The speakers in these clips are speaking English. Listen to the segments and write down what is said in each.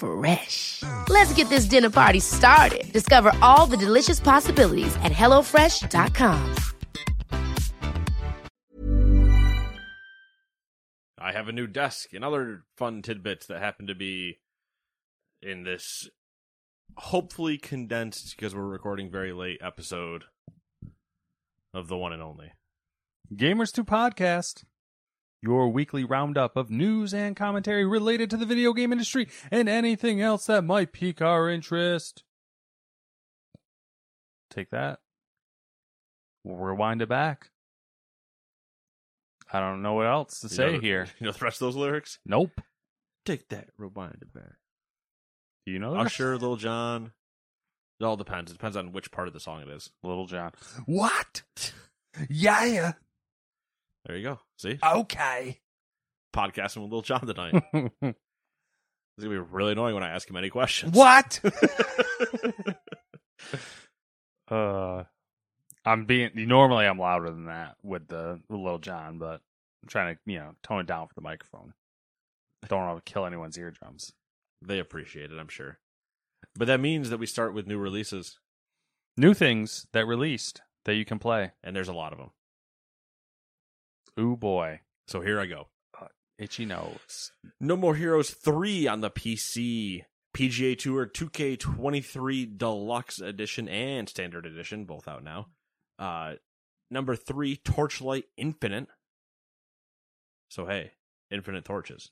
Fresh. Let's get this dinner party started. Discover all the delicious possibilities at hellofresh.com. I have a new desk and other fun tidbits that happen to be in this hopefully condensed because we're recording very late episode of the one and only. Gamers 2 Podcast, your weekly roundup of news and commentary related to the video game industry and anything else that might pique our interest. Take that. We'll rewind it back. I don't know what else to You say know- here. You know the rest of those lyrics? Nope. Take that, rewind it back. Do you know that? Usher, Little John. It all depends. It depends on which part of the song it is. Little John. What? Yeah. There you go. See? Okay. Podcasting with Little John tonight. It's gonna be really annoying when I ask him any questions. what? uh, I'm being normally I'm louder than that with the with Lil Jon, but I'm trying to you know tone it down for the microphone. Don't want to kill anyone's eardrums. they appreciate it, I'm sure. But that means that we start with new releases, New things that released that you can play. and there's a lot of them. Ooh boy, So here I go. itchy nose. No More Heroes 3 on the PC. PGA Tour 2K23 Deluxe Edition and Standard Edition, both out now. Uh, number three, Torchlight Infinite. So, hey, Infinite Torches.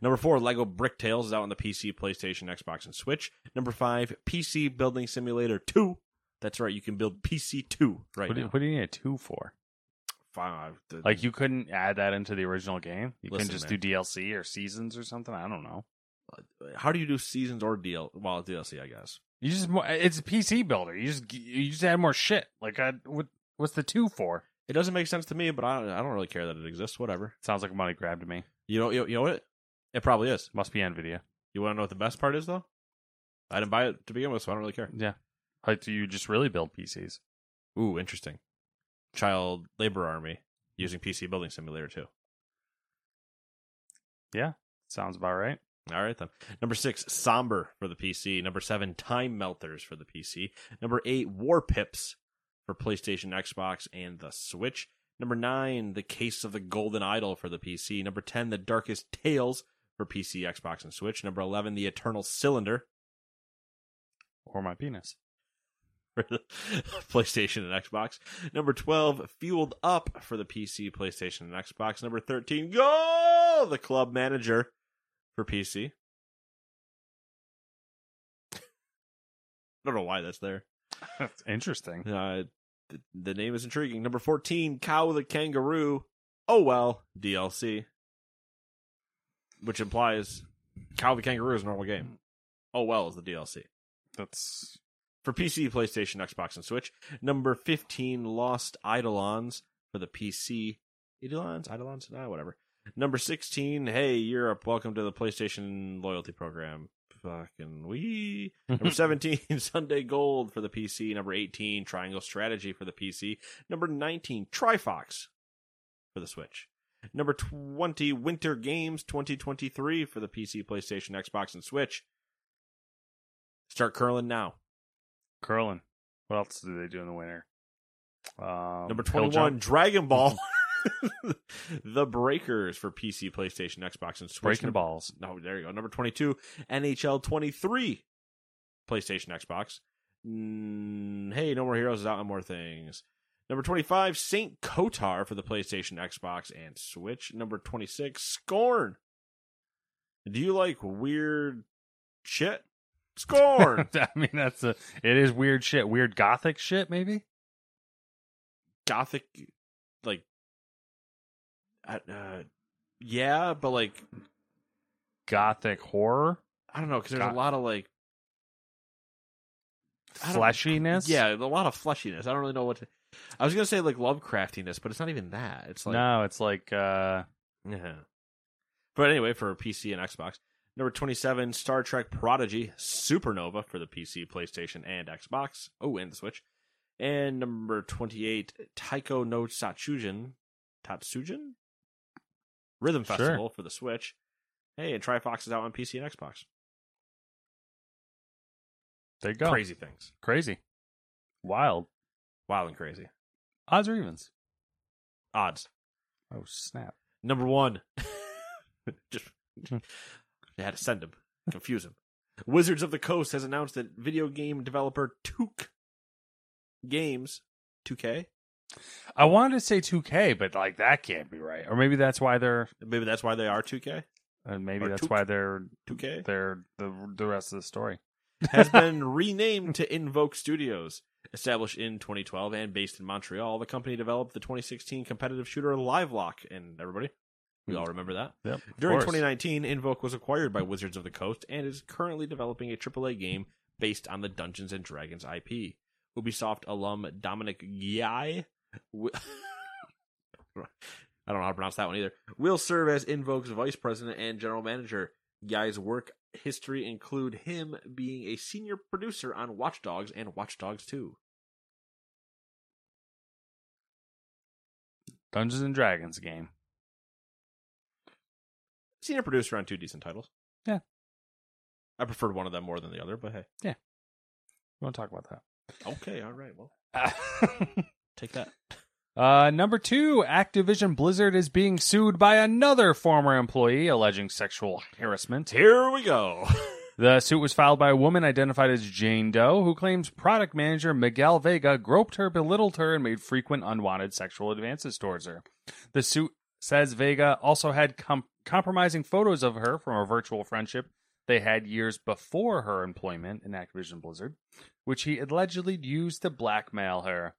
Number four, Lego Brick Tales is out on the PC, PlayStation, Xbox, and Switch. Number five, PC Building Simulator 2. That's right, you can build PC 2 right what, do, now. what do you need a two for? Five. the- Like you couldn't add that into the original game. You can just man. do DLC or seasons or something. I don't know. Uh, uh, how do you do seasons or deal? Well, DLC, I guess. You just uh, it's a PC builder. You just you just add more shit. Like I, what what's the two for? It doesn't make sense to me, but I don't, I don't really care that it exists. Whatever. Sounds like a money grab to me. You know, you, you know what? It probably is. Must be Nvidia. You want to know what the best part is, though? I didn't buy it to begin with, so I don't really care. Yeah. Like do you just really build PCs? Ooh, interesting. Child labor army mm-hmm. using PC Building Simulator 2. Yeah. Sounds about right. All right, then. Number six, Somber for the PC. Number seven, Time Melters for the PC. Number eight, Warpips for PlayStation, Xbox, and the Switch. Number nine, The Case of the Golden Idol for the PC. Number 10, The Darkest Tales for PC, Xbox, and Switch. Number 11, The Eternal Cylinder Or my penis. for the PlayStation and Xbox. Number 12, Fueled Up for the PC, PlayStation, and Xbox. Number 13, Go! The Club Manager for PC. I don't know why that's there. That's interesting. Uh, the, the name is intriguing. Number 14, Kao the Kangaroo. Oh well, DLC. Which implies Kao the Kangaroo is a normal game. Oh well is the DLC. That's For PC, PlayStation, Xbox, and Switch. Number 15, Lost Eidolons for the PC. Eidolons? Eidolons? Ah, whatever. Number 16, Hey Europe, welcome to the PlayStation loyalty program. Fucking we. Number 17, Sunday Gold for the PC. Number 18, Triangle Strategy for the PC. Number 19, Trifox for the Switch. Number 20, Winter Games 2023 for the PC, PlayStation, Xbox, and Switch. Start curling now. Curling. What else do they do in the winter? Um, Number hill 21. Dragon Ball. the Breakers for PC, PlayStation, Xbox, and Switch. Breaking balls. No, there you go. Number 22, NHL 23, PlayStation, Xbox. Mm, hey, No More Heroes is out on more things. Number 25, Saint Kotar for the PlayStation, Xbox, and Switch. Number 26, Scorn. Do you like weird shit? Scorn. I mean, that's a. It is weird shit. Weird gothic shit, maybe. Gothic, like, uh, yeah, but like, Gothic horror, I don't know, because there's a lot of like, I don't- fleshiness. yeah, a lot of fleshiness. I don't really know what to. I was gonna say like Lovecraftiness, but it's not even that. It's like no, it's like uh, Yeah. But anyway, for PC and Xbox. Number 27, Star Trek Prodigy Supernova for the PC, PlayStation, and Xbox. Oh, and the Switch. And number 28, Taiko no Tatsujin. Tatsujin? Rhythm Sure. Festival for the Switch. Hey, and Trifox is out on PC and Xbox. there you go. Crazy things. crazy, wild. Wild and crazy. Odds or evens? Odds. Oh snap! Number one. Just they had to send him, confuse him. Wizards of the Coast has announced that video game developer Tuque Games, 2K. I wanted to say 2K, but like that can't be right. Or maybe that's why they're. Maybe that's why they are 2K. And uh, maybe Or that's Tuque. why they're 2K they're the the rest of the story. has been renamed to Invoke Studios. Established in 2012 and based in Montreal, the company developed the 2016 competitive shooter Livelock. And everybody, we all mm. remember that. Yep. During 2019, Invoke was acquired by Wizards of the Coast and is currently developing a AAA game based on the Dungeons and Dragons IP. Ubisoft alum Dominic Guay, wi- I don't know how to pronounce that one either, will serve as Invoke's vice president and general manager. Guay's work history include him being a senior producer on Watch Dogs and Watch Dogs 2. Dungeons and Dragons game. Senior producer on two decent titles. Yeah. I preferred one of them more than the other, but hey. Yeah. We want to talk about that. Okay, all right. Well, take that. Uh, number two, Activision Blizzard is being sued by another former employee alleging sexual harassment. Here we go. The suit was filed by a woman identified as Jane Doe, who claims product manager Miguel Vega groped her, belittled her, and made frequent unwanted sexual advances towards her. The suit says Vega also had com- compromising photos of her from a virtual friendship they had years before her employment in Activision Blizzard, which he allegedly used to blackmail her.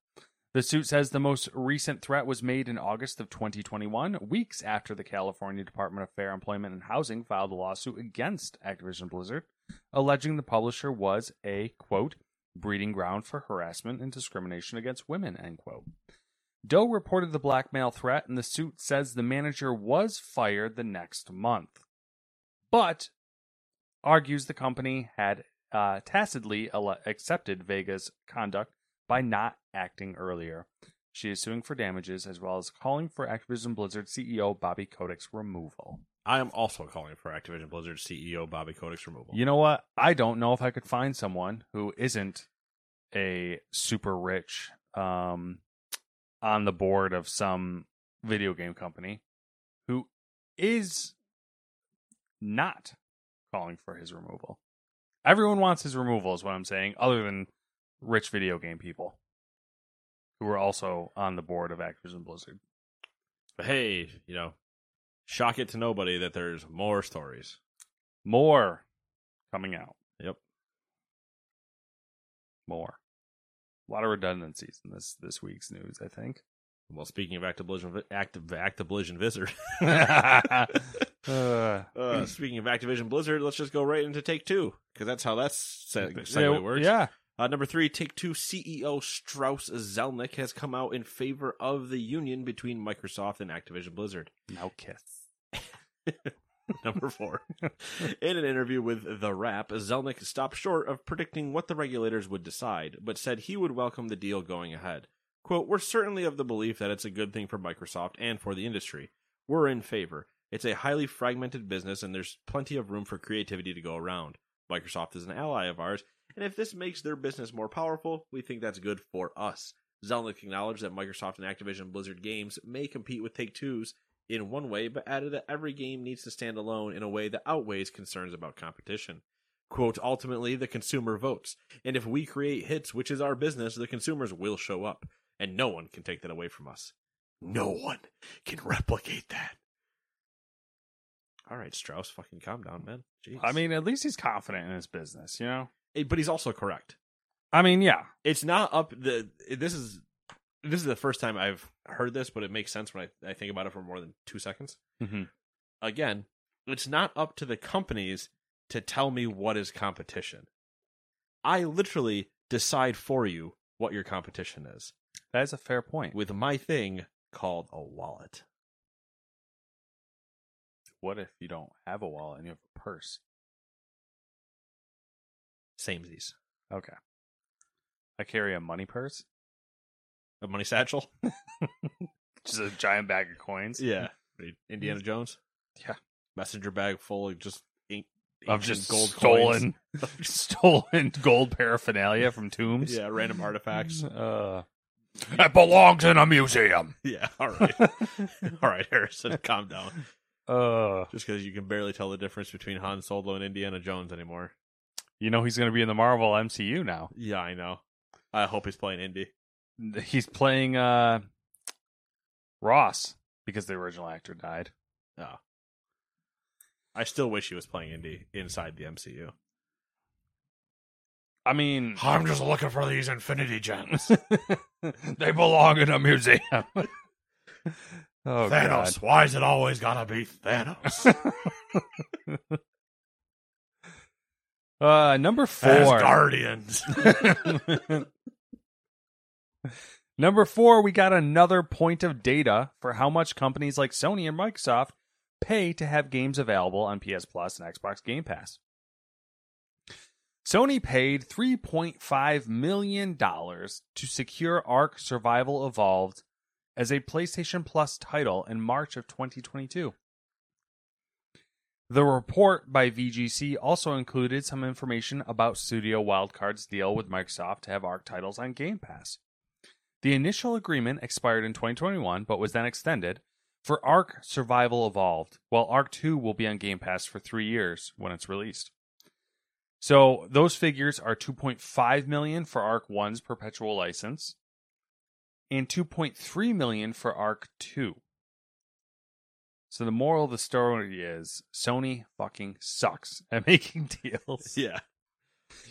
The suit says the most recent threat was made in August of 2021, weeks after the California Department of Fair Employment and Housing filed a lawsuit against Activision Blizzard, alleging the publisher was a, quote, breeding ground for harassment and discrimination against women, end quote. Doe reported the blackmail threat, and the suit says the manager was fired the next month, but argues the company had uh, tacitly ele- accepted Vega's conduct by not acting earlier. She is suing for damages as well as calling for Activision Blizzard CEO Bobby Kotick's removal. I am also calling for Activision Blizzard CEO Bobby Kotick's removal. You know what? I don't know if I could find someone who isn't a super rich um on the board of some video game company who is not calling for his removal. Everyone wants his removal is what I'm saying other than rich video game people who are also on the board of Activision Blizzard. But hey, you know, shock it to nobody that there's more stories. More coming out. Yep. More. A lot of redundancies in this this week's news, I think. Well, speaking of Activision, Activ, Activision Blizzard, Uh, uh, speaking of Activision Blizzard, let's just go right into Take Two because that's how that se- segue works. Yeah. Uh, number three, Take Two CEO Strauss Zelnick has come out in favor of the union between Microsoft and Activision Blizzard. Now kiss. Number four. In an interview with The Wrap, Zelnick stopped short of predicting what the regulators would decide, but said he would welcome the deal going ahead. Quote, We're certainly of the belief that it's a good thing for Microsoft and for the industry. We're in favor. It's a highly fragmented business, and there's plenty of room for creativity to go around. Microsoft is an ally of ours, and if this makes their business more powerful, we think that's good for us. Zelnick acknowledged that Microsoft and Activision Blizzard games may compete with Take Two's in one way, but added that every game needs to stand alone in a way that outweighs concerns about competition. Quote, ultimately, the consumer votes. And if we create hits, which is our business, the consumers will show up. and no one can take that away from us. No one can replicate that. All right, Strauss, fucking calm down, man. Jeez. I mean, at least he's confident in his business, you know. Eh, but he's also correct. I mean, yeah, It's not up the. This is this is the first time I've heard this, but it makes sense when I, I think about it for more than two seconds. Mhm. Again, it's not up to the companies to tell me what is competition. I literally decide for you what your competition is that is a fair point. with my thing called a wallet. What if you don't have a wallet and you have a purse? Samesies. Okay, I carry a money purse, A money satchel? just a giant bag of coins. Yeah. Indiana Jones? Yeah. Messenger bag full of just ink, of just gold stolen, coins. stolen gold paraphernalia from tombs. yeah, random artifacts. Uh, it belongs in a museum. Yeah, all right. all right, Harrison, calm down. Uh, Just because you can barely tell the difference between Han Solo and Indiana Jones anymore. you know he's going to be in the Marvel MCU now. Yeah, I know. I hope he's playing Indy. He's playing uh Ross because the original actor died. Oh. I still wish he was playing Indy inside the MCU. I mean, I'm just looking for these Infinity Gems. they belong in a museum. oh Thanos. Why is it always gotta be Thanos? God. Uh, number As four. Guardians. Number four, we got another point of data for how much companies like Sony and Microsoft pay to have games available on PS Plus and Xbox Game Pass. Sony paid $3.5 million to secure Ark Survival Evolved as a PlayStation Plus title in March of 2022. The report by VGC also included some information about Studio Wildcard's deal with Microsoft to have Ark titles on Game Pass. The initial agreement expired in 2021, but was then extended for Ark Survival Evolved, while Ark 2 will be on Game Pass for three years when it's released. So those figures are 2.5 million for Ark 1's perpetual license and 2.3 million for Ark 2. So the moral of the story is Sony fucking sucks at making deals. yeah.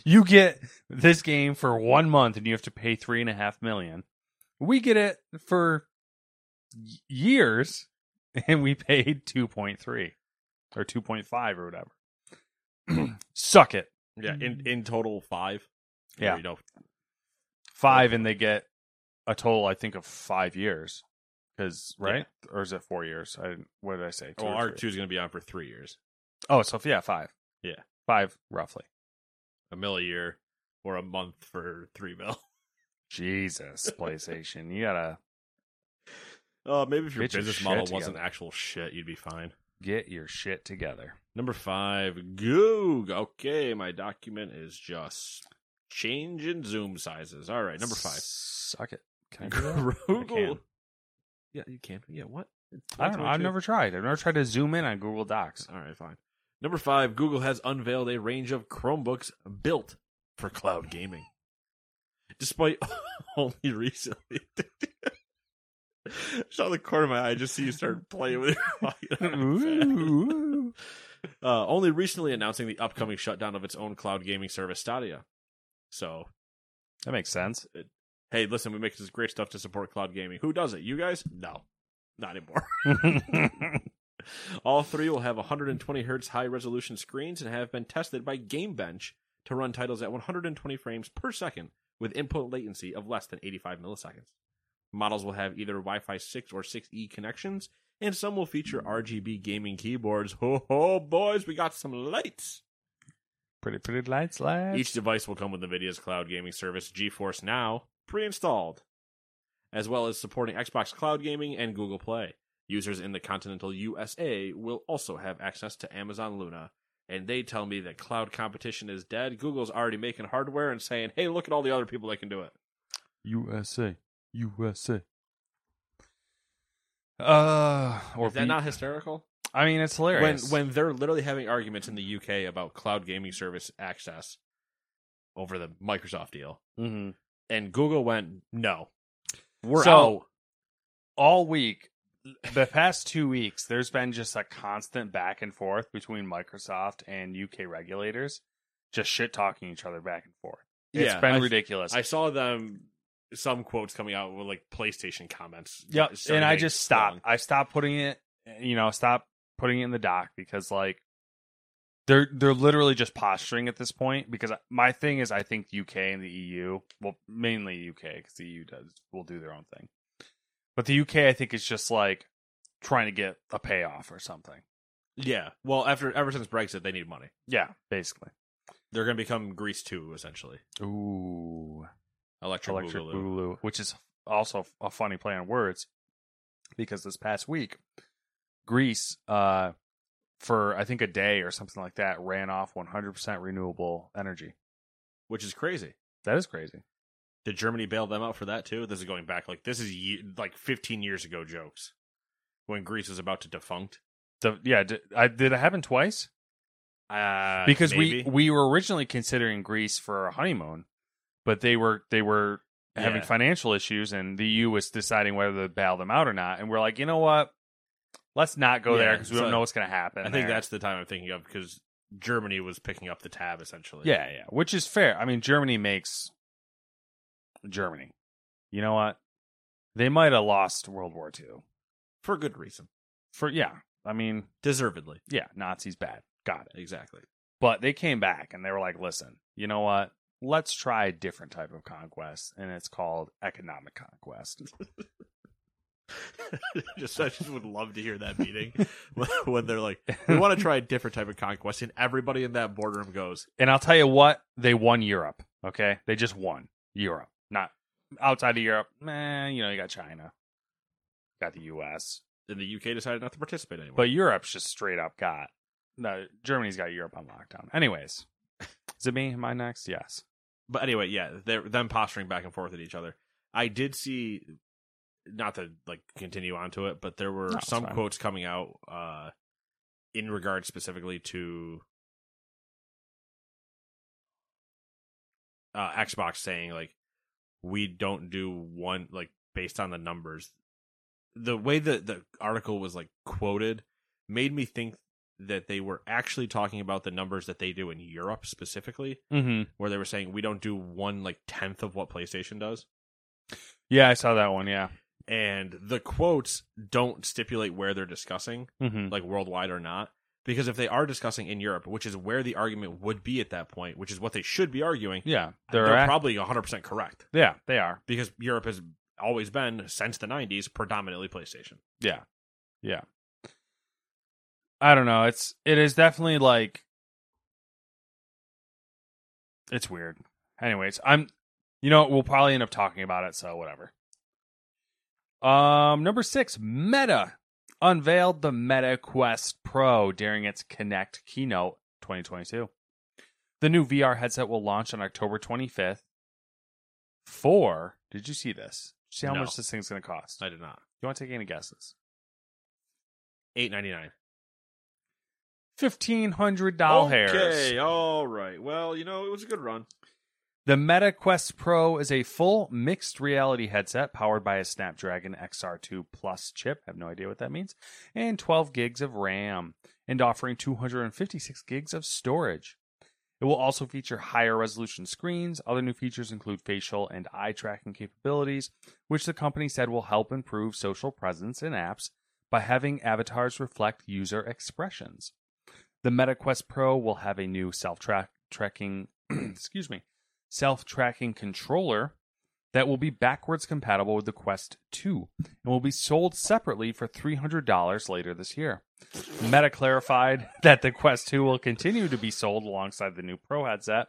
You get this game for one month and you have to pay three and a half million. We get it for years and we paid 2.3 or 2.5 or whatever. Suck it. Yeah. In mm-hmm. in total five. Yeah. You know, Five and they get a total, I think, of five years. Because, right? Or is it four years? I What did I say? Two well, or Arc three? two is going to be on for three years, Oh, so yeah, five. Yeah. Five, roughly. a mill a year, or a month for three mil. Jesus, PlayStation. You gotta Uh, maybe if your Get your business shit model wasn't together. actual shit, you'd be fine. get your shit together. Number five, Goog. Okay, my document is just changing zoom sizes. All right, number five, Suck it. Can I? Google. Yeah, you can. Yeah, what? I don't know. I've never tried. I've never tried to zoom in on Google Docs. All right, fine. Number five, Google has unveiled a range of Chromebooks built for cloud gaming. Despite only recently. Saw the corner of my eye. I just see you start playing with it. Uh, only recently announcing the upcoming shutdown of its own cloud gaming service, Stadia. So, That makes sense. hey, listen, we make this great stuff to support cloud gaming. Who does it? You guys? No, not anymore. All three will have 120 hertz high resolution screens and have been tested by GameBench to run titles at 120 frames per second with input latency of less than 85 milliseconds. Models will have either Wi Fi 6 or 6E connections, and some will feature RGB gaming keyboards. Ho ho, boys, we got some lights! pretty, pretty lights, lads. Each device will come with NVIDIA's cloud gaming service GeForce Now pre installed, as well as supporting Xbox Cloud Gaming and Google Play. Users in the continental USA will also have access to Amazon Luna. And they tell me that cloud competition is dead. Google's already making hardware and saying, hey, look at all the other people that can do it. USA. USA. Uh, or is that be- not hysterical? I mean, it's hilarious. when they're literally having arguments in the UK about cloud gaming service access over the Microsoft deal. Mhm. And Google went, no. We're So- out. all week the past two weeks there's been just a constant back and forth between microsoft and uk regulators just shit talking each other back and forth It's Yeah, been I- ridiculous I saw them some quotes coming out with like PlayStation comments. yeah and i just stopped strong. i stopped putting it you know stop putting it in the dock because like they're they're literally just posturing at this point because my thing is i think uk and the eu well mainly uk because the eu does will do their own thing but the uk i think is just like trying to get a payoff or something Yeah. Well, after ever since Brexit, they need money. yeah basically They're going to become Greece too, essentially. ooh Electric, electric Boogaloo. boogaloo which is also a funny play on words because this past week greece uh for i think a day or something like that ran off 100% renewable energy which is crazy. that is crazy Did Germany bail them out for that too? This is going back like this is ye- like 15 years ago jokes when Greece was about to defunct. the, yeah did, I, did it happen twice Uh, because maybe. we we were originally considering greece for a honeymoon but they were they were having Yeah. financial issues and the eu was deciding whether to bail them out or not and we're like you know what let's not go there because we so don't know what's going to happen I think there. that's the time I'm thinking of because Germany was picking up the tab essentially. Yeah, yeah, which is fair. I mean, Germany makes Germany. You know what? They might have lost World War II. for good reason, For yeah, I mean, deservedly. yeah, Nazis bad. Got it. Exactly. But they came back and they were like, "Listen, you know what? Let's try a different type of conquest, and it's called economic conquest." just I just would love to hear that meeting when- when they're like, we want to try a different type of conquest, and everybody in that boardroom goes, and I'll tell you what, they won Europe. Okay, they just won Europe, not outside of Europe. Man, you know, you got China, got the U.S. and the UK decided not to participate anymore. But Europe's just straight up got no. Germany's got Europe on lockdown. Anyways, is it me? Am I next? Yes. but anyway, yeah, they're them posturing back and forth at each other. I did see, not to like continue on to it, but there were No, some fine. quotes coming out uh, in regard specifically to uh, Xbox saying like we don't do one like based on the numbers. The way that the article was like quoted made me think that they were actually talking about the numbers that they do in Europe specifically Mm-hmm. where they were saying we don't do one like tenth of what PlayStation does. Yeah, I saw that one. Yeah. And the quotes don't stipulate where they're discussing, Mm-hmm. like worldwide or not. Because if they are discussing in Europe, which is where the argument would be at that point, which is what they should be arguing, yeah, they're, they're, probably 100% correct. yeah, they are. Because Europe has always been, since the 90s, predominantly PlayStation. Yeah, yeah. I don't know. It's it is definitely like it's weird. Anyways, I'm you know we'll probably end up talking about it, so whatever. Um, number six, Meta unveiled the Meta Quest Pro during its Connect keynote 2022. The new VR headset will launch on October 25th. For did you see this? Did you see how No. much this thing's going to cost? I did not. You want to take any guesses? Eight ninety nine. Fifteen hundred doll hairs. Okay, all right. Well, you know, it was a good run. The Meta Quest Pro is a full mixed reality headset powered by a Snapdragon XR2 Plus chip. I have no idea what that means. And 12 gigs of RAM, and offering 256 gigs of storage. It will also feature higher resolution screens. Other new features include facial and eye tracking capabilities, which the company said will help improve social presence in apps by having avatars reflect user expressions. The Meta Quest Pro will have a new self-tracking, excuse me, self-tracking controller that will be backwards compatible with the Quest 2 and will be sold separately for $300 later this year. Meta clarified that the Quest 2 will continue to be sold alongside the new Pro headset.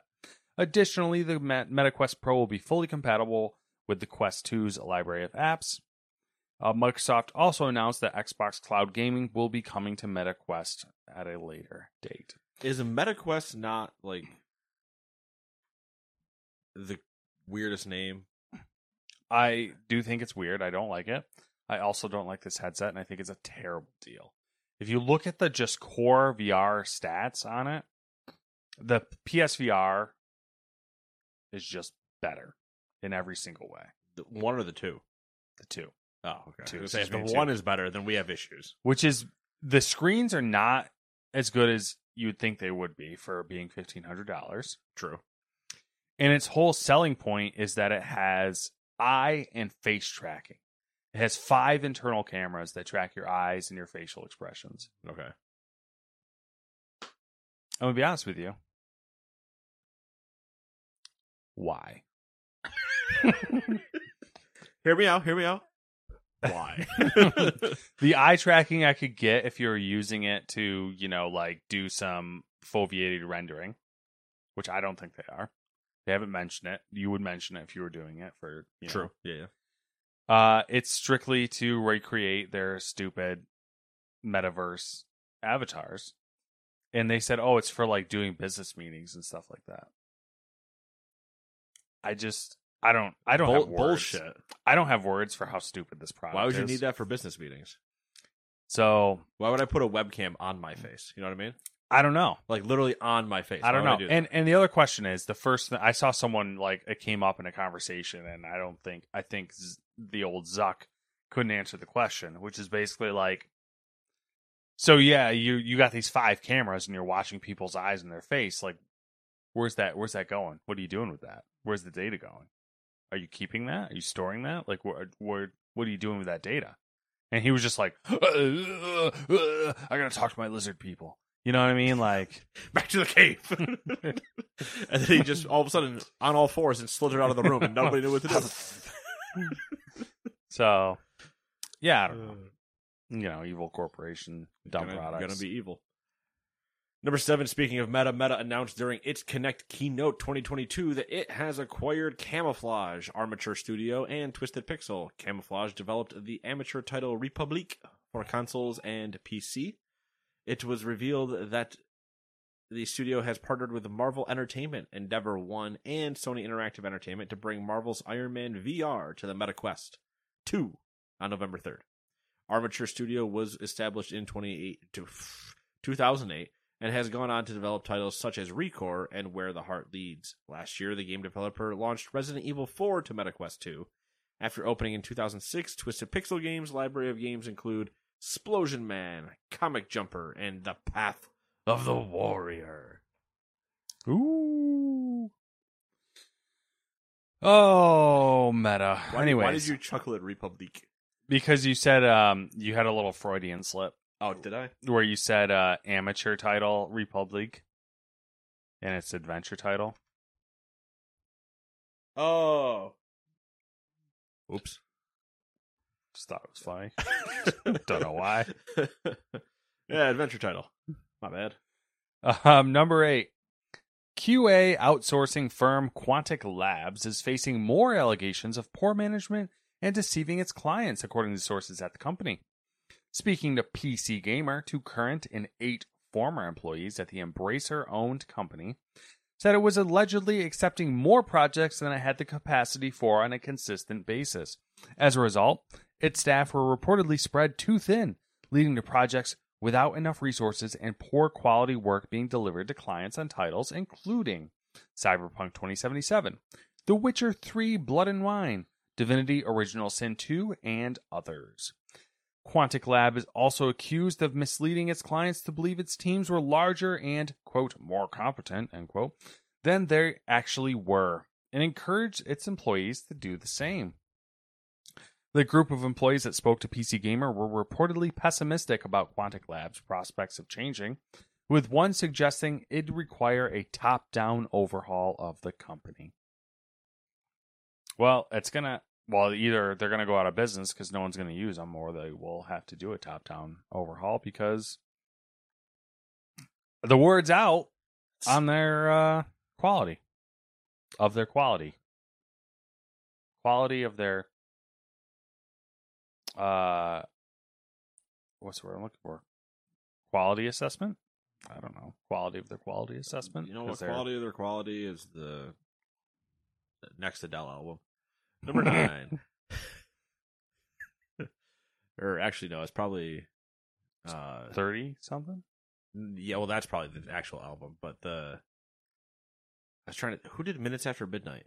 Additionally, the Me- Meta Quest Pro will be fully compatible with the Quest 2's library of apps. Uh, Microsoft also announced that Xbox Cloud Gaming will be coming to Meta Quest at a later date. Is a MetaQuest not like the weirdest name? I do think it's weird. I don't like it. I also don't like this headset, and I think it's a terrible deal. If you look at the just core VR stats on it, the PSVR is just better in every single way. The- One or the two? the two, Oh, okay. Two. I was gonna say, if the one is better, then we have issues. which is the screens are not as good as you would think they would be for being fifteen hundred dollars. True. And its whole selling point is that it has eye and face tracking. It has five internal cameras that track your eyes and your facial expressions. Okay. I'm gonna be honest with you. Why? Hear me out. Hear me out. Why? the eye tracking I could get if you're using it to, you know, like do some foveated rendering, which I don't think they are. They haven't mentioned it. You would mention it if you were doing it for you know. True. Yeah. yeah. Uh, it's strictly to recreate their stupid metaverse avatars, and they said, "Oh, it's for like doing business meetings and stuff like that." I just, I don't, I don't Bull- have words. bullshit. I don't have words for how stupid this product. Why would you is. need that for business meetings? So Why would I put a webcam on my face? You know what I mean? I don't know. Like literally on my face. I don't Why know. would do that? and and the other question is the first th- I saw someone like it came up in a conversation, and I don't think I think Z- the old Zuck couldn't answer the question, which is basically like, so yeah, you you got these five cameras, and you're watching people's eyes and their face. Like, where's that? Where's that going? What are you doing with that? Where's the data going? Are you keeping that? Are you storing that? Like, where where what are you doing with that data? And he was just like, I gotta talk to my lizard people. You know what I mean? Like. back to the cave. and then he just all of a sudden on all fours and slithered out of the room, and nobody knew what to do. So, yeah, I don't know. You know, evil corporation, dumb gonna, products. Gonna be evil. Number seven, speaking of Meta, Meta announced during its Connect keynote 2022 that it has acquired Camouflage, Armature Studio, and Twisted Pixel. Camouflage developed the amateur title Republique for consoles and PC. It was revealed that the studio has partnered with Marvel Entertainment, Endeavor One, and Sony Interactive Entertainment to bring Marvel's Iron Man VR to the MetaQuest 2 on November 3rd. Armature Studio was established in 2008 and has gone on to develop titles such as Recore and Where the Heart Leads. Last year, the game developer launched Resident Evil 4 to MetaQuest 2. After opening in 2006, Twisted Pixel Games' library of games include Explosion Man, Comic Jumper, and The Path of the Warrior. Ooh. Oh, meta. Why, Anyways, why did you chuckle at Republic? because you said um you had a little Freudian slip Oh, did I? where you said uh amateur title Republic and its adventure title. Oh. Oops. Just thought it was funny. Don't know why. yeah, adventure title. My bad. Um, number eight. QA outsourcing firm Quantic Labs is facing more allegations of poor management and deceiving its clients, according to sources at the company. Speaking to PC Gamer, two current and eight former employees at the Embracer owned company said it was allegedly accepting more projects than it had the capacity for on a consistent basis. As a result, its staff were reportedly spread too thin, leading to projects without enough resources and poor quality work being delivered to clients on titles including Cyberpunk 2077, The Witcher 3 Blood and Wine, Divinity Original Sin 2, and others. Quantic Lab is also accused of misleading its clients to believe its teams were larger and, quote, more competent, end quote, than they actually were, and encouraged its employees to do the same. The group of employees that spoke to PC Gamer were reportedly pessimistic about Quantic Lab's prospects of changing, with one suggesting it'd require a top down overhaul of the company. Well, it's gonna. Well, either they're gonna go out of business because no one's gonna use them, or they will have to do a top down overhaul because the word's out on their uh, quality of their quality, quality of their uh, what's the word I'm looking for? Quality assessment. I don't know. Quality of their quality assessment. You know what quality of their quality is the the next Adele album. Number nine. or actually no, it's probably uh thirty something. yeah, well that's probably the actual album, but the I was trying to who did Minutes After Midnight?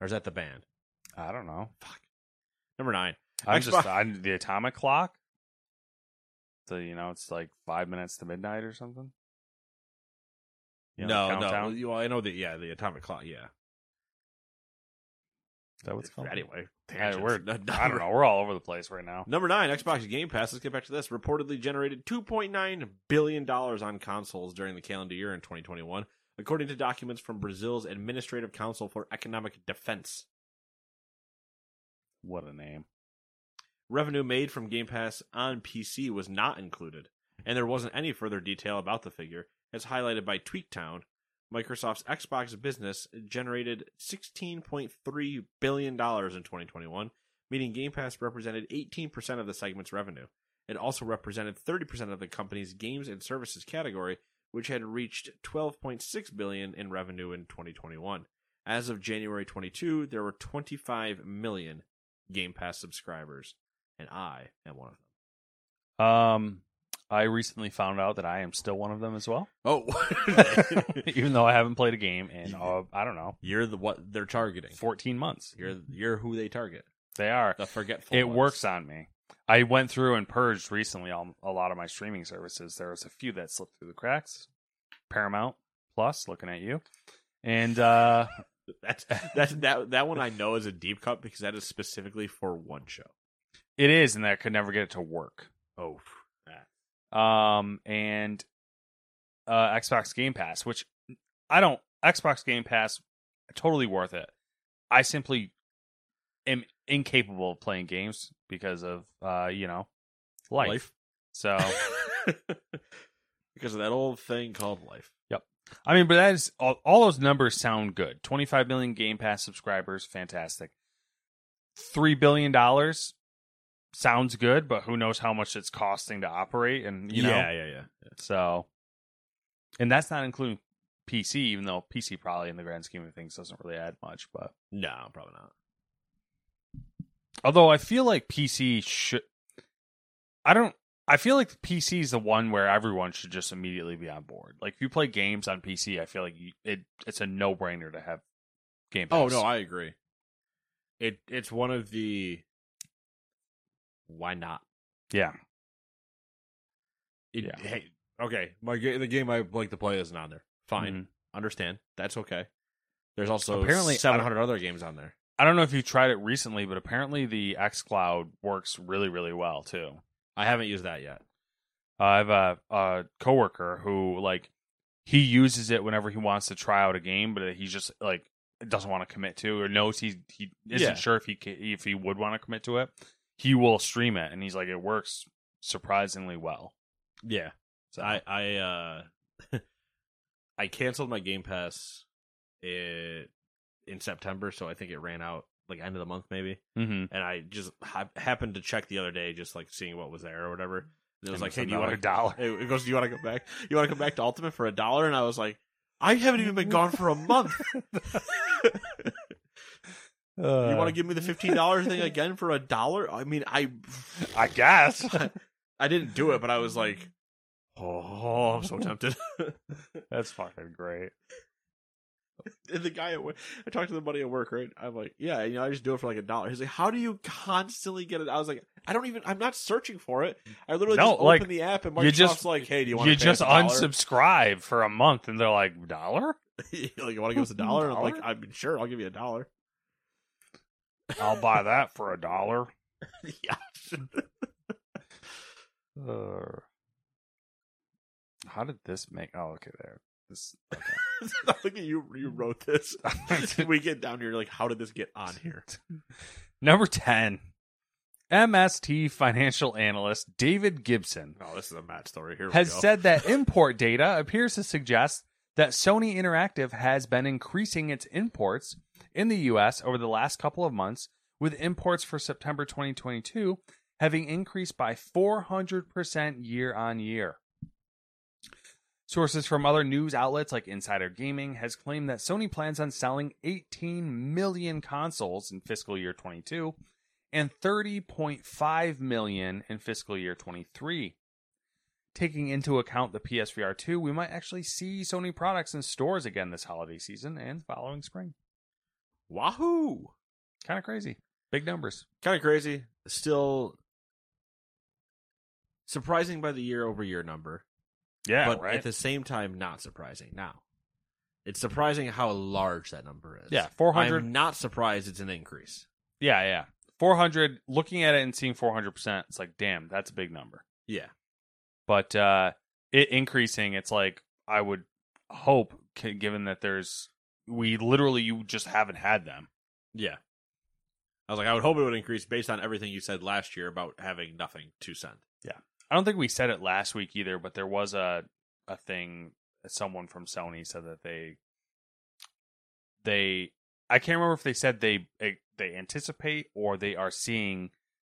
Or is that the band? I don't know. Fuck. Number nine. I'm Xbox- just I, the atomic clock. So you know it's like five minutes to midnight or something. You know, the no, no. countdown? You- Well, I know that. Yeah, the atomic clock. Yeah. Is that what it's called? Anyway, Hey, tangents. we're, No- I don't know. We're all over the place right now. Number nine, Xbox Game Pass. Let's get back to this. Reportedly generated $2.9 billion on consoles during the calendar year in 2021, according to documents from Brazil's Administrative Council for Economic Defense. What a name. Revenue made from Game Pass on PC was not included, and there wasn't any further detail about the figure, as highlighted by Tweaktown. Microsoft's Xbox business generated $16.3 billion in 2021, meaning Game Pass represented 18% of the segment's revenue. It also represented 30% of the company's games and services category, which had reached 12.6 billion in revenue in 2021. As of January 22, there were 25 million Game Pass subscribers, and I am one of them. Um, I recently found out that I am still one of them as well, Oh, even though I haven't played a game in uh, I don't know you're the what they're targeting. 14 months. You're you're who they target. They are. The forgetful. It ones. works on me. I went through and purged recently all, a lot of my streaming services. There was a few that slipped through the cracks. Paramount Plus, looking at you, and uh, That's that's that that one I know is a deep cut because that is specifically for one show. it is, and I could never get it to work. Oh, that. um, and uh, Xbox Game Pass, which I don't. Xbox Game Pass, totally worth it. I simply am incapable of playing games because of uh, you know, life. Life. So because of that old thing called life. Yep. I mean, but that is all, all those numbers sound good. Twenty five million Game Pass subscribers, fantastic. Three billion dollars sounds good, but who knows how much it's costing to operate and you know yeah, yeah, yeah. So, and that's not including PC, even though PC probably in the grand scheme of things doesn't really add much. But No, probably not. Although I feel like PC should, I don't. I feel like PC is the one where everyone should just immediately be on board. Like if you play games on PC, I feel like you, it it's a no brainer to have Game Pass. Oh no, I agree. It it's one of the why not? yeah, It, Yeah. Hey, okay, my the game I like to play isn't on there. Fine, Mhm. understand. That's okay. There's also Apparently, I seven don't- hundred other games on there. I don't know if you tried it recently, but apparently the X Cloud works really really well too. I haven't used that yet. Uh, I have a, a coworker who like he uses it whenever he wants to try out a game, but he's just like doesn't want to commit to or knows he he isn't Yeah. sure if he if he would want to commit to it. He will stream it, and he's like, it works surprisingly well. Yeah. So I I uh I canceled my Game Pass in, in September, so I think it ran out like end of the month maybe. hmm And I just ha- happened to check the other day, just like seeing what was there or whatever. And it was And like, "Hey, do you want another dollar." It goes, "Do you want to go back? You want to come back to Ultimate for a dollar?" And I was like, "I haven't even been gone for a month. you want to give me the fifteen dollars thing again for a dollar? I mean, I I guess. I didn't do it, but I was like, oh, I'm so tempted." That's fucking great. And the guy at work, I talked to the buddy at work, right? I'm like, yeah, you know, I just do it for like a dollar. He's like, how do you constantly get it? I was like, I don't even, I'm not searching for it. I literally No, just open like, the app and you Microsoft's just- like, hey, do you want You to just unsubscribe for a month, and they're like, dollar? like, you want to give us a dollar? I'm like? I mean, sure, I'll give you a dollar. I'll buy that for a dollar. yeah. Uh, how did this make? Oh, okay, there. This. Okay. I think you you wrote this. we get down here, like, how did this get on here? Number ten. MST financial analyst David Gibson Oh, this is a Matt story. Here has we go. said that import data appears to suggest that Sony Interactive has been increasing its imports in the US over the last couple of months, with imports for September 2022 having increased by 400% year on year. Sources from other news outlets like Insider Gaming has claimed that Sony plans on selling 18 million consoles in fiscal year 22 and 30.5 million in fiscal year 23. Taking into account the PSVR 2, we might actually see Sony products in stores again this holiday season and following spring. Wahoo! Kind of crazy. Big numbers. Kind of crazy. Still surprising by the year over year number. Yeah, but right. at the same time, not surprising. Now, it's surprising how large that number is. Yeah, 400 I'm not surprised it's an increase. yeah, yeah. 400 looking at it and seeing 400%, it's like, damn, that's a big number. Yeah, But uh it increasing, it's like I would hope given that there's we literally you just haven't had them. yeah. I was like, I would hope it would increase based on everything you said last year about having nothing to send. I don't think we said it last week either, but there was a a thing someone from Sony said that they they I can't remember if they said they they anticipate or they are seeing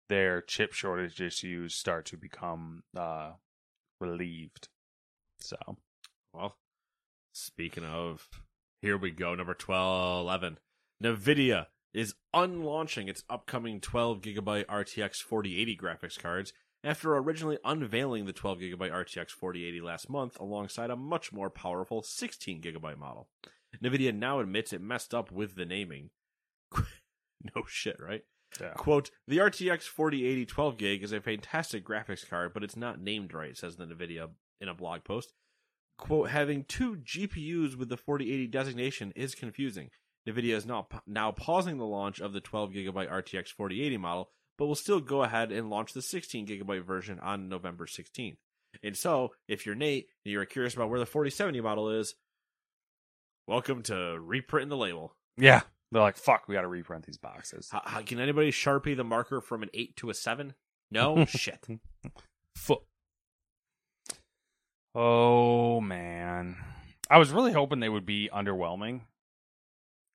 their chip shortage issues start to become uh relieved. So, Well, speaking of, here we go. Number 12, 11. NVIDIA is unlaunching its upcoming 12 gigabyte RTX 4080 graphics cards after originally unveiling the 12 gigabyte RTX 4080 last month alongside a much more powerful 16 gigabyte model. NVIDIA now admits it messed up with the naming. no shit, right? yeah. Quote, the RTX 4080 12 gig is a fantastic graphics card, but it's not named right, says the NVIDIA in a blog post. Quote, having two GPUs with the 4080 designation is confusing. NVIDIA is now, now pausing the launch of the 12 gigabyte RTX 4080 model, but will still go ahead and launch the 16 gigabyte version on November 16th. And so, if you're Nate and you're curious about where the 4070 model is, welcome to reprinting the label. Yeah. They're like, "Fuck, we got to reprint these boxes." How, how, can anybody sharpie the marker from an eight to a seven? No shit. Foot. Oh man, I was really hoping they would be underwhelming.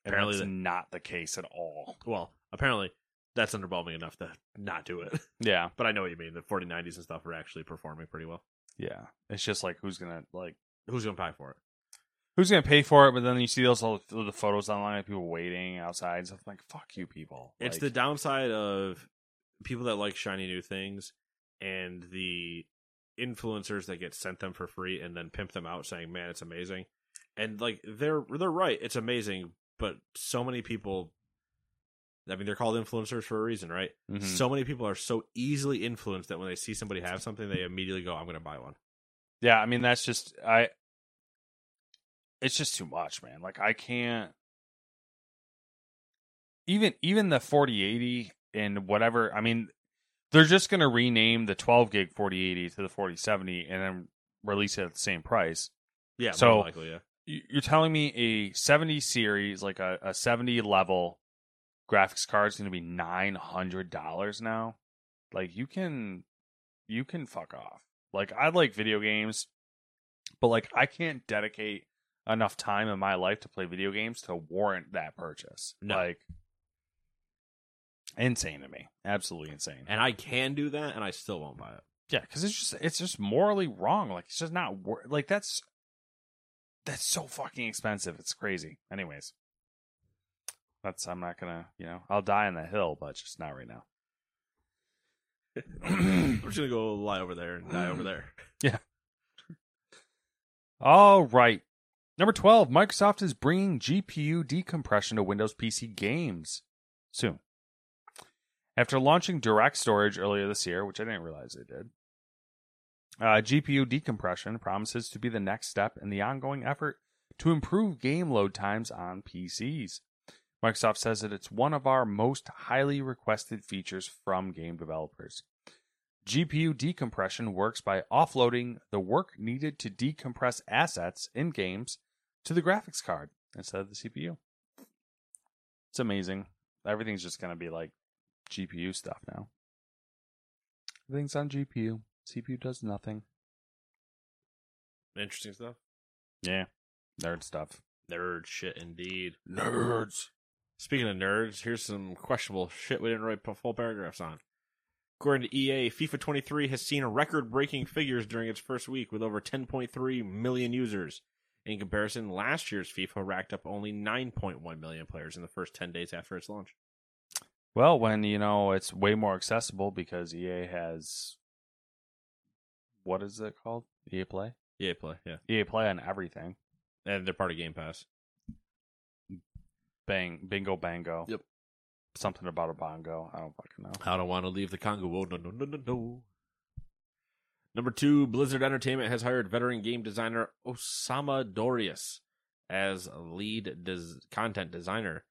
And Apparently that's not the case at all. Well, apparently that's underwhelming enough to not do it. Yeah, but I know what you mean. The 4090s and stuff are actually performing pretty well. yeah. It's just like who's gonna like Who's gonna pay for it? who's gonna pay for it? But then you see those all the photos online of people waiting outside. So I'm like, fuck you, people. It's the downside of people that like shiny new things and the influencers that get sent them for free and then pimp them out saying, "Man, it's amazing." And like they're they're right, it's amazing, but so many people I mean, they're called influencers for a reason, right? Mhm. So many people are so easily influenced that when they see somebody have something, they immediately go, "I'm going to buy one." Yeah, I mean that's just I. It's just too much, man. Like I can't. Even even the forty eighty and whatever. I mean, they're just gonna rename the twelve gig forty eighty to the forty seventy and then release it at the same price. Yeah, So- likely, yeah. You- You're telling me a 70 series, like a, a 70 level graphics card's going to be $900 now? Like you can you can fuck off. Like I like video games, but like I can't dedicate enough time in my life to play video games to warrant that purchase. No. Like insane to me. Absolutely insane. And I can do that, and I still won't buy it. Yeah, because it's just it's just morally wrong. Like it's just not wor- like that's that's so fucking expensive. It's crazy. Anyways, that's I'm not gonna you know I'll die on the hill, but just not right now. I'm just gonna go lie over there and die over there. Yeah. All right, number twelve. Microsoft is bringing GPU decompression to Windows PC games soon. After launching direct storage earlier this year, which I didn't realize they did, uh, GPU decompression promises to be the next step in the ongoing effort to improve game load times on PCs. Microsoft says that it's one of our most highly requested features from game developers. GPU decompression works by offloading the work needed to decompress assets in games to the graphics card instead of the CPU. It's amazing. Everything's just going to be like GPU stuff now. Everything's on GPU. CPU does nothing. Interesting stuff. Yeah. Nerd stuff. Nerd shit, indeed. Nerds. Speaking of nerds, here's some questionable shit we didn't write full paragraphs on. According to EA, FIFA 23 has seen record-breaking figures during its first week with over 10.3 million users. In comparison, last year's FIFA racked up only 9.1 million players in the first 10 days after its launch. Well, when you know it's way more accessible because EA has what is it called? EA Play. EA Play, yeah. EA Play on everything. And they're part of Game Pass. Bang, bingo, bango. Yep. Something about a bongo. I don't fucking know. I don't want to leave the Congo. Oh, no, no, no, no, no. Number two, Blizzard Entertainment has hired veteran game designer Osama Dorias as lead des- content designer.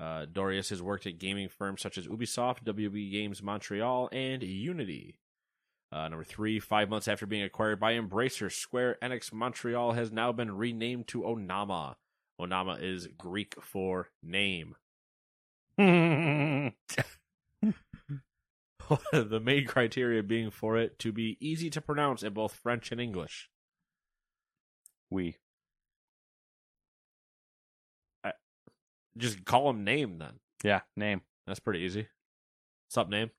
Uh, Dorias has worked at gaming firms such as Ubisoft, WB Games Montreal, and Unity. Uh, number three, five months after being acquired by Embracer, Square Enix Montreal has now been renamed to Onoma. Onoma is Greek for name. the main criteria being for it to be easy to pronounce in both French and English. we. Just call him name then. Yeah, name. That's pretty easy. What's up, name?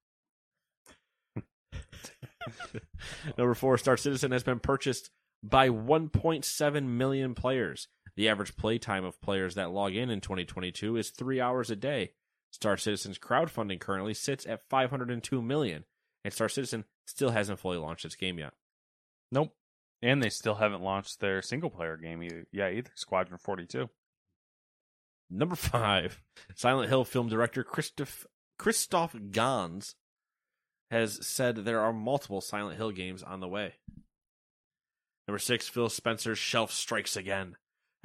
Number four, Star Citizen has been purchased by 1.7 million players. The average playtime of players that log in in 2022 is three hours a day. Star Citizen's crowdfunding currently sits at 502 million, and Star Citizen still hasn't fully launched its game yet. Nope. And they still haven't launched their single player game either. Yeah, either Squadron 42. Number five, Silent Hill film director Christophe Christophe Gans has said there are multiple Silent Hill games on the way. Number six, Phil Spencer's shelf strikes again.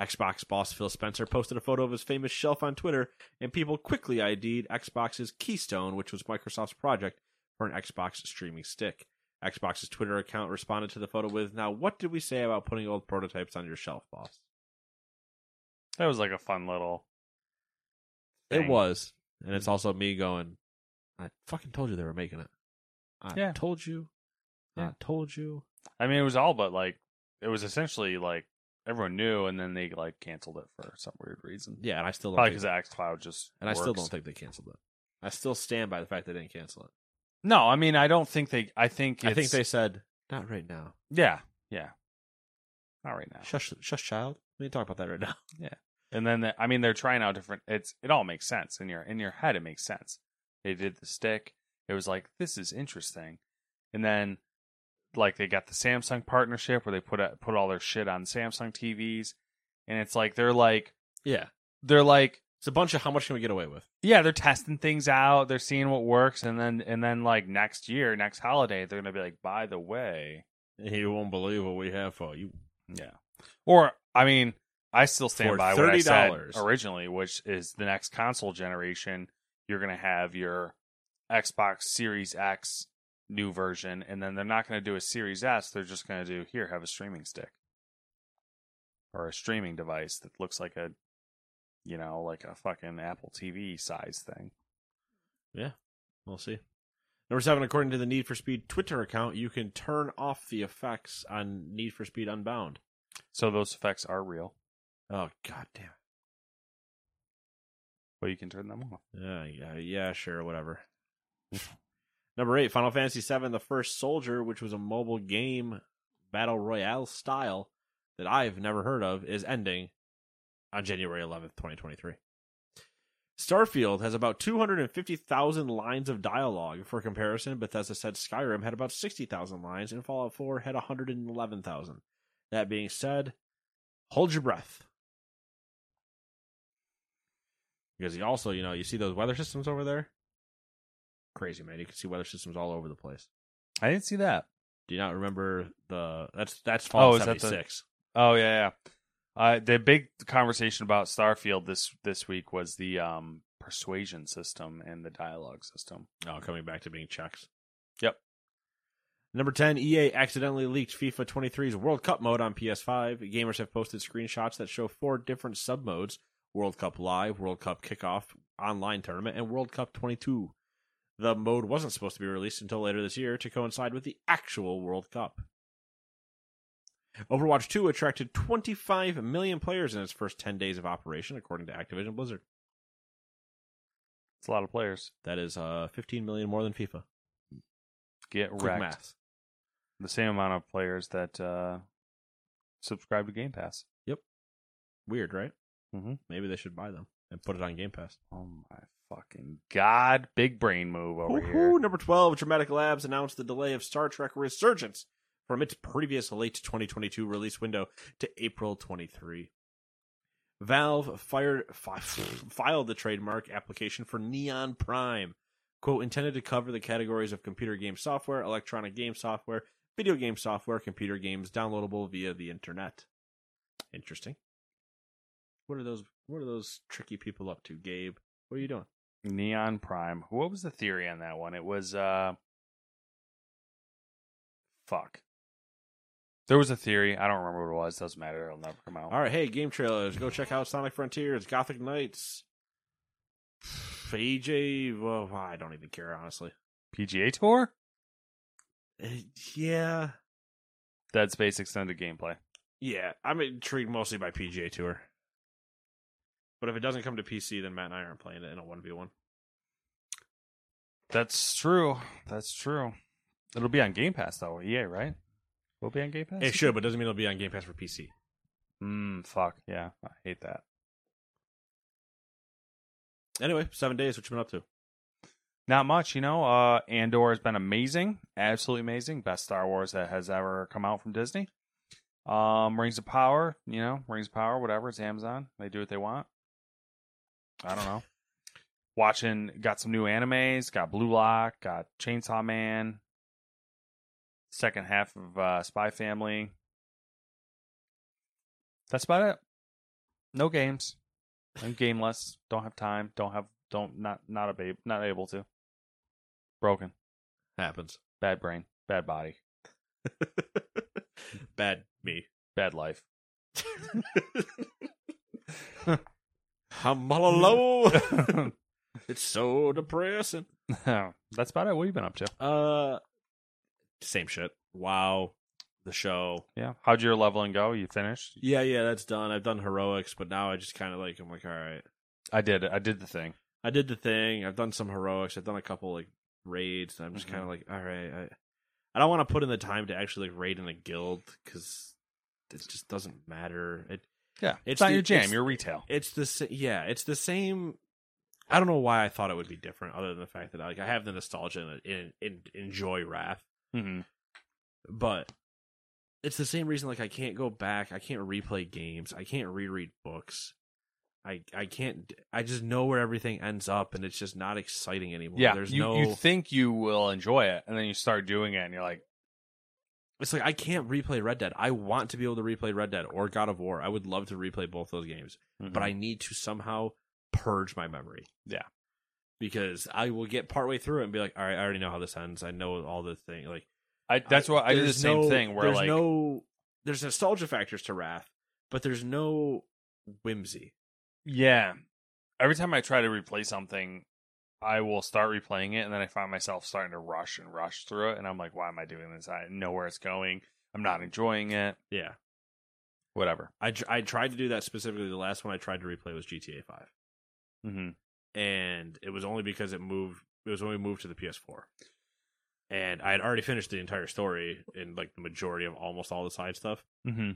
Xbox boss Phil Spencer posted a photo of his famous shelf on Twitter, and people quickly ID'd Xbox's Keystone, which was Microsoft's project for an Xbox streaming stick. Xbox's Twitter account responded to the photo with, Now, what did we say about putting old prototypes on your shelf, boss? That was like a fun little. It was. And it's mm. also me going, I fucking told you they were making it. I Yeah. told you. Yeah. I told you. I mean, it was all but like, it was essentially like everyone knew, and then they like canceled it for some weird reason. Yeah, and I still don't Probably think, because XCloud just. and I still works. don't think they canceled it. I still stand by the fact they didn't cancel it. No, I mean, I don't think they. I think. I think it's- they said not right now. Yeah, yeah. Not right now. Shush, shush, child. We didn't talk about that right now. Yeah. And then the, I mean they're trying out different it's it all makes sense in your in your head it makes sense. They did the stick. It was like this is interesting. And then like they got the Samsung partnership where they put a, put all their shit on Samsung TVs and it's like they're like Yeah, they're like it's a bunch of how much can we get away with? yeah, they're testing things out, they're seeing what works and then and then like next year, next holiday they're going to be like by the way, You won't believe what we have for you. Yeah. Or I mean, I still stand For by what I said originally, which is the next console generation. You're going to have your Xbox Series X new version, and then they're not going to do a Series S. They're just going to do here, have a streaming stick. or a streaming device that looks like a, you know, like a fucking Apple TV size thing. Yeah, we'll see. Number seven, according to the Need for Speed Twitter account, you can turn off the effects on Need for Speed Unbound. So those effects are real, Oh god damn. but you can turn them off. Yeah, yeah, yeah, sure, whatever. Number eight, Final Fantasy VII: The First Soldier, which was a mobile game battle royale style that I've never heard of, is ending on January 11th, 2023. Starfield has about 250,000 lines of dialogue. For comparison, Bethesda said Skyrim had about 60,000 lines and Fallout 4 had 111,000. That being said, hold your breath. Because you also, you know, you see those weather systems over there? Crazy, man. You can see weather systems all over the place. I didn't see that. Do you not remember the that's that's Oh, Fallout is that the- 76. Oh yeah, yeah. Uh, the big conversation about Starfield this this week was the um, persuasion system and the dialogue system. Oh, coming back to being checks. Yep. Number 10, EA accidentally leaked FIFA 23's World Cup mode on PS5. Gamers have posted screenshots that show four different sub modes World Cup Live, World Cup Kickoff, Online Tournament, and World Cup 22. The mode wasn't supposed to be released until later this year to coincide with the actual World Cup. Overwatch 2 attracted 25 million players in its first 10 days of operation, according to Activision Blizzard. It's a lot of players. That is uh, 15 million more than FIFA. Get Quick wrecked. math. The same amount of players that uh, subscribe to Game Pass. Yep. Weird, right? Mhm. Maybe they should buy them and put it on Game Pass. Oh my fucking god! Big brain move over Woohoo! here. Number 12, Dramatic Labs announced the delay of Star Trek Resurgence from its previous late 2022 release window to April 23. Valve fired, fi- filed the trademark application for Neon Prime, quote, intended to cover the categories of computer game software, electronic game software, video game software, computer games downloadable via the internet. Interesting. What are those? What are those tricky people up to, Gabe? What are you doing? Neon Prime. What was the theory on that one? It was uh fuck. There was a theory. I don't remember what it was. Doesn't matter. It'll never come out. All right, hey, game trailers. Go check out Sonic Frontiers, Gotham Knights, AJ. Well, I don't even care, honestly. PGA Tour? Uh, Yeah, Dead Space extended gameplay. yeah. I'm intrigued mostly by PGA Tour. But if it doesn't come to PC, then Matt and I aren't playing it in a one v one. That's true. That's true. It'll be on Game Pass though. EA, right? Will be on Game Pass? It should, but doesn't mean it'll be on Game Pass for PC. Mm, fuck. Yeah. I hate that. Anyway, seven days. What you been up to? Not much, you know. Uh Andor has been amazing. Absolutely amazing. Best Star Wars that has ever come out from Disney. Um Rings of Power, you know, Rings of Power, whatever, it's Amazon. They do what they want. I don't know. Watching got some new animes, got Blue Lock, got Chainsaw Man, second half of uh Spy Family. That's about it. No games. I'm gameless. Don't have time. Don't have don't not not a babe not able to. Broken. Happens. Bad brain. Bad body. Bad me. Bad life. I'm all alone. it's so depressing. That's about it. What have you been up to? Uh, same shit. Wow, the show. Yeah. How'd your leveling go? You finished? Yeah, yeah, that's done. I've done heroics, but now I just kind of like I'm like, all right, I did it. I did the thing. I did the thing. I've done some heroics. I've done a couple like raids. And I'm just Mhm. kind of like, all right, I, I don't want to put in the time to actually like raid in a guild because it just doesn't matter. It Yeah. It's, It's not the- your jam. You're retail. it's the yeah, it's the same. I don't know why I thought it would be different, other than the fact that like I have the nostalgia and, and, and enjoy Wrath. hmm but it's the same reason like I can't go back, I can't replay games, I can't reread books. I I can't I just know where everything ends up and it's just not exciting anymore. Yeah. There's you, no you think you will enjoy it, and then you start doing it, and you're like, it's like I can't replay Red Dead. I want to be able to replay Red Dead or God of War. I would love to replay both those games, but mm-hmm. I need to somehow purge my memory. Yeah. Because I will get partway through it and be like, all right, I already know how this ends. I know all the thing. Like I, that's I- what I do the same no- thing where there's like no there's nostalgia factors to Wrath, but there's no whimsy. Yeah. Every time I try to replay something, I will start replaying it, and then I find myself starting to rush and rush through it, and I'm like, "Why am I doing this? I know where it's going. I'm not enjoying it. Yeah, Whatever." I I tried to do that specifically. The last one I tried to replay was GTA Five, Mm-hmm. and it was only because it moved. It was when we moved to the PS4, and I had already finished the entire story in like the majority of almost all the side stuff. Mm-hmm.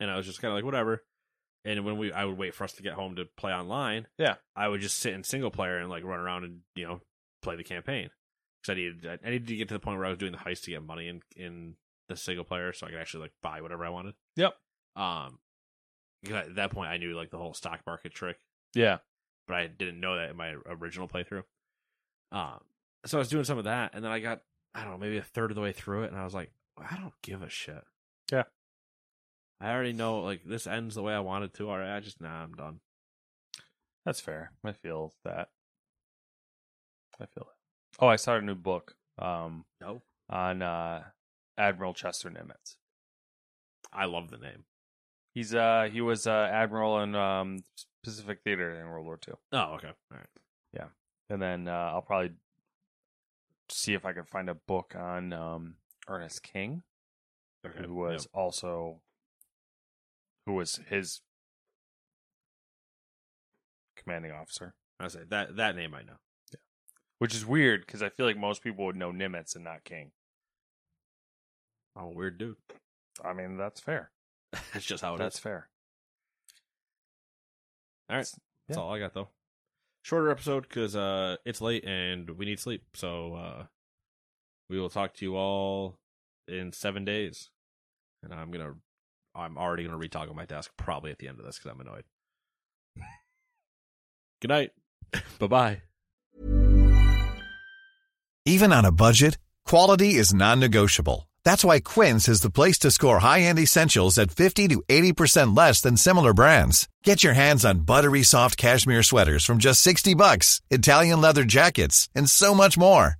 and I was just kind of like whatever. And when we, I would wait for us to get home to play online. Yeah. I would just sit in single player and like run around and you know play the campaign because I needed I needed to get to the point where I was doing the heist to get money in in the single player so I could actually like buy whatever I wanted. Yep. Um, at that point I knew like the whole stock market trick, Yeah. but I didn't know that in my original playthrough. Um, so I was doing some of that, and then I got I don't know maybe a third of the way through it, and I was like, I don't give a shit. Yeah. I already know like this ends the way I wanted to. All right, I just nah, I'm done. That's fair. I feel that. I feel it. Oh, I started a new book um, No, on uh, Admiral Chester Nimitz. I love the name. He's uh he was uh admiral in um Pacific Theater in World War II. Oh, okay, all right. Yeah. And then uh, I'll probably see if I can find a book on um Ernest King, Okay, who was also who was his commanding officer. I say that that name I know. Yeah. Which is weird because I feel like most people would know Nimitz and not King. I'm a weird dude. I mean, that's fair. That's just how it is. That's fair. All right, that's yeah. all I got though. Shorter episode because uh, it's late and we need sleep. So uh, we will talk to you all in seven days, and I'm gonna, I'm already gonna retoggle my desk probably at the end of this because I'm annoyed. Good night. bye bye. Even on a budget, quality is non-negotiable. That's why Quince is the place to score high-end essentials at 50 to 80% less than similar brands. Get your hands on buttery soft cashmere sweaters from just 60 bucks, Italian leather jackets, and so much more.